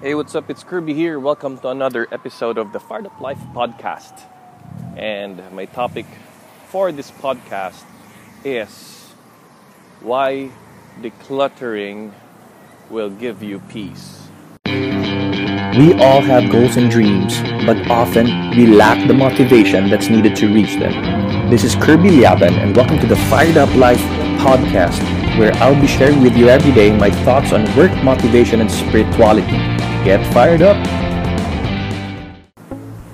Hey, what's up? It's Kirby here. Welcome to another episode of the Fired Up Life podcast. And my topic for this podcast is why decluttering will give you peace. We all have goals and dreams, but often we lack the motivation that's needed to reach them. This is Kirby Liaban, and welcome to the Fired Up Life podcast, where I'll be sharing with you every day my thoughts on work, motivation, and spirituality. Get fired up!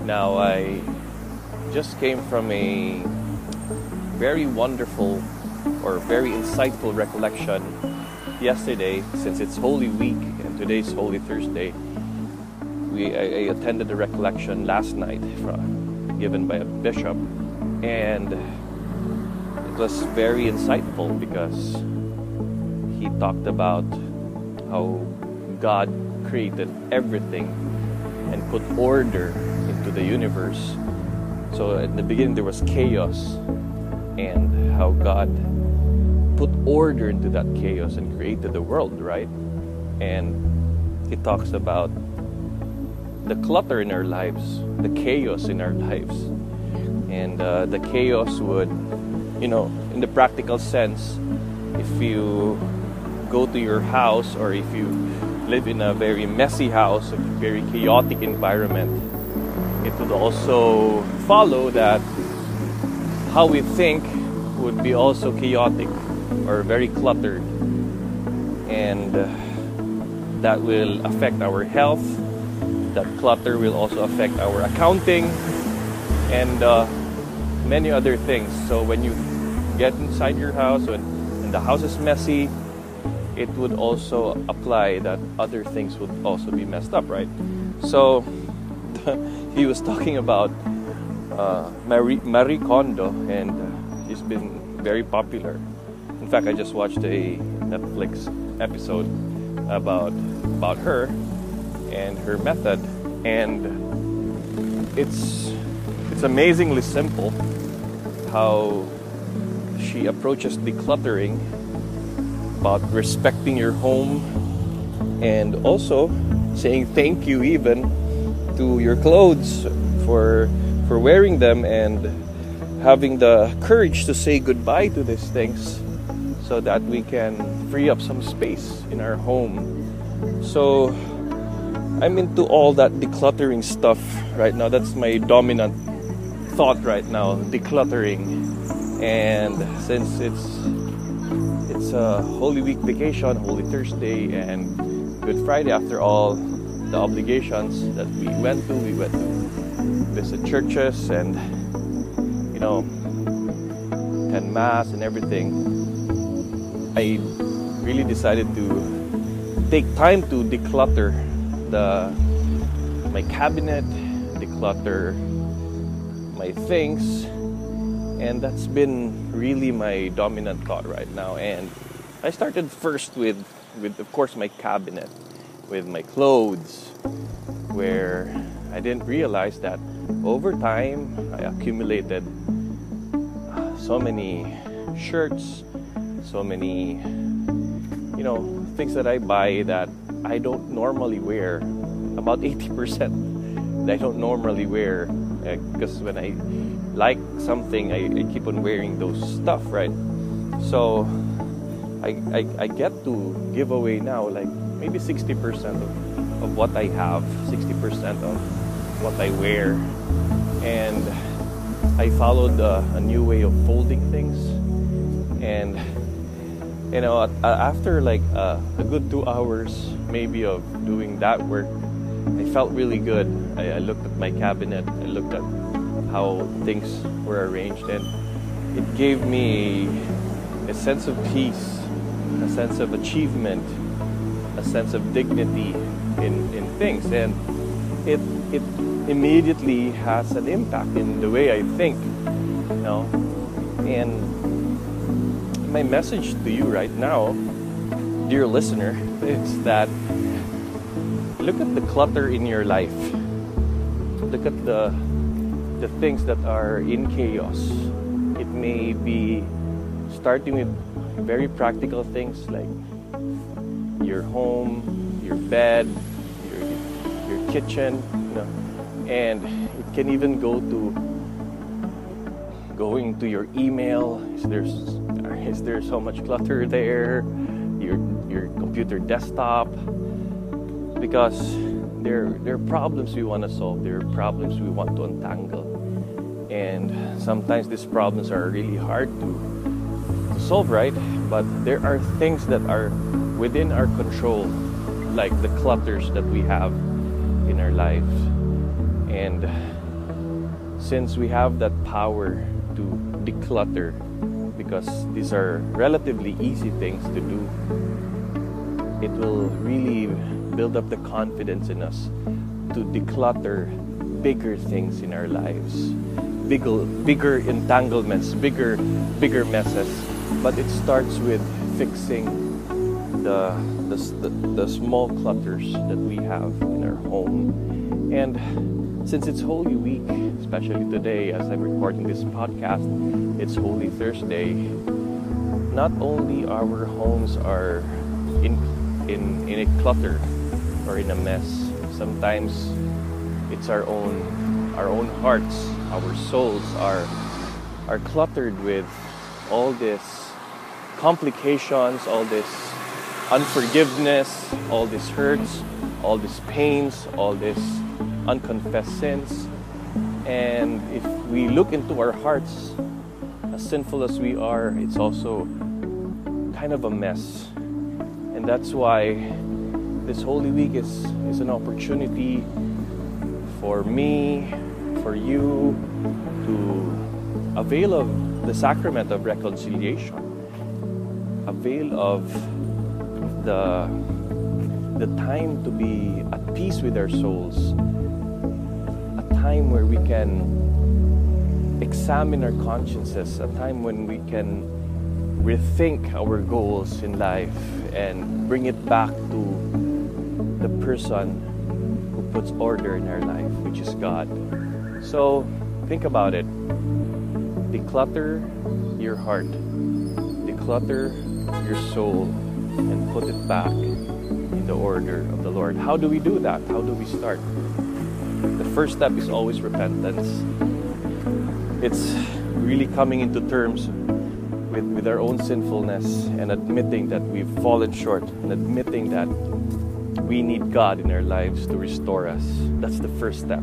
Now, I just came from a very wonderful or very insightful recollection yesterday, since it's Holy Week and today's Holy Thursday. We, I, I attended a recollection last night from, given by a bishop, and it was very insightful because he talked about how God created everything and put order into the universe. So at the beginning there was chaos and how God put order into that chaos and created the world, right? And he talks about the clutter in our lives, the chaos in our lives. And uh, the chaos would, you know, in the practical sense, if you go to your house or if you live in a very messy house, a very chaotic environment, it would also follow that how we think would be also chaotic or very cluttered. And uh, that will affect our health. That clutter will also affect our accounting and uh, many other things. So when you get inside your house and, and the house is messy, it would also apply that other things would also be messed up, right? So he was talking about uh, Marie, Marie Kondo, and uh, she's been very popular. In fact, I just watched a Netflix episode about about her and her method, and it's it's amazingly simple how she approaches decluttering about respecting your home and also saying thank you even to your clothes for for wearing them and having the courage to say goodbye to these things so that we can free up some space in our home. So i'm into all that decluttering stuff right now. That's my dominant thought right now decluttering. And since it's it's a Holy Week vacation, Holy Thursday, and Good Friday. After all the obligations that we went to, we went to visit churches and you know attend mass and everything. I really decided to take time to declutter the my cabinet, declutter my things and that's been really my dominant thought right now and i started first with with of course my cabinet with my clothes where i didn't realize that over time i accumulated so many shirts so many you know things that i buy that i don't normally wear. About 80% that i don't normally wear because uh, when i like something, I, I, keep on wearing those stuff, right? So I, I, I get to give away now like maybe 60% of, of what I have, 60% of what I wear. And I followed a, a new way of folding things. And, you know, after like a, a good two hours maybe of doing that work, I felt really good. I, I looked at my cabinet, I looked at how things were arranged and it gave me a sense of peace a sense of achievement a sense of dignity in, in things. And it it immediately has an impact in the way I think you know. And my message to you right now dear listener is that look at the clutter in your life. Look at the the things that are in chaos. It may be starting with very practical things like your home, your bed, your kitchen, you know, and it can even go to going to your email. Is there's there so much clutter there? Your your computer desktop because there there are problems we want to solve. There are problems we want to untangle, and sometimes these problems are really hard to, to solve, right? But there are things that are within our control, like the clutters that we have in our lives, and since we have that power to declutter because these are relatively easy things to do it will really build up the confidence in us to declutter bigger things in our lives. Bigger bigger entanglements bigger bigger messes. But it starts with fixing the the, the, small clutters that we have in our home. And since it's Holy Week, especially today as I'm recording this podcast, it's Holy Thursday. Not only our homes are in in in a clutter or in a mess. Sometimes it's our own our own hearts, our souls are are cluttered with all this complications, all this unforgiveness, all these hurts, all these pains, all this unconfessed sins. And if we look into our hearts, as sinful as we are, it's also kind of a mess. And that's why this Holy Week is, is an opportunity for me, for you to avail of the sacrament of reconciliation, avail of the, the time to be at peace with our souls, a time where we can examine our consciences, a time when we can rethink our goals in life and bring it back to the person who puts order in our life, which is God. So think about it. Declutter your heart, declutter your soul, and put it back in the order of the Lord. How do we do that? How do we start? the first step is always repentance. It's really coming into terms with, with our own sinfulness and admitting that we've fallen short and admitting that we need God in our lives to restore us. That's the first step.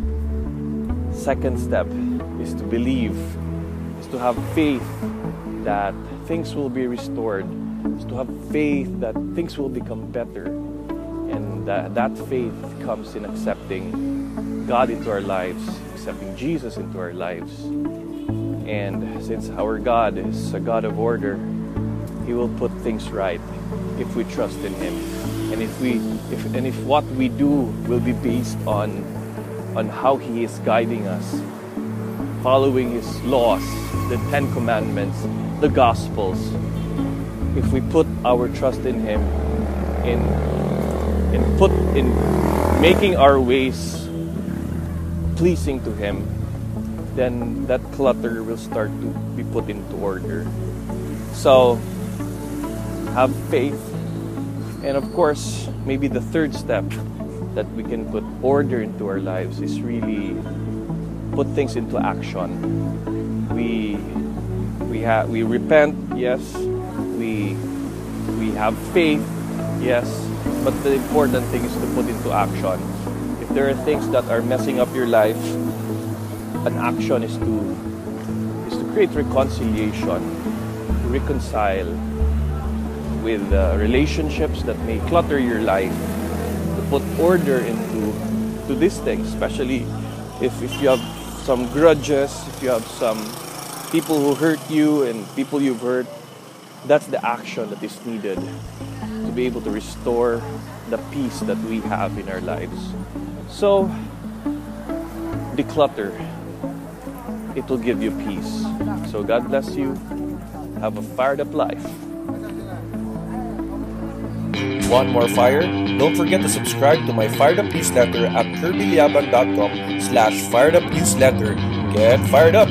Second step is to believe, is to have faith that things will be restored, is to have faith that things will become better. And that, that faith comes in accepting God into our lives, accepting Jesus into our lives. And since our God is a God of order, He will put things right if we trust in Him. And if we if and if what we do will be based on on how He is guiding us, following His laws, the Ten Commandments, the Gospels, if we put our trust in Him, in in put in making our ways pleasing to Him, then that clutter will start to be put into order. So, have faith. And of course, maybe the third step that we can put order into our lives is really put things into action. We we have we repent, yes. We we have faith, yes. But the important thing is to put into action If there are things that are messing up your life, an action is to is to create reconciliation, to reconcile with uh, relationships that may clutter your life, to put order into to these things, especially if, if you have some grudges, if you have some people who hurt you and people you've hurt, that's the action that is needed to be able to restore the peace that we have in our lives. So, declutter. It will give you peace. So, God bless you. Have a fired up life. Want more fire? Don't forget to subscribe to my fired up newsletter at kirbyliaban.com slash fired up newsletter. Get fired up!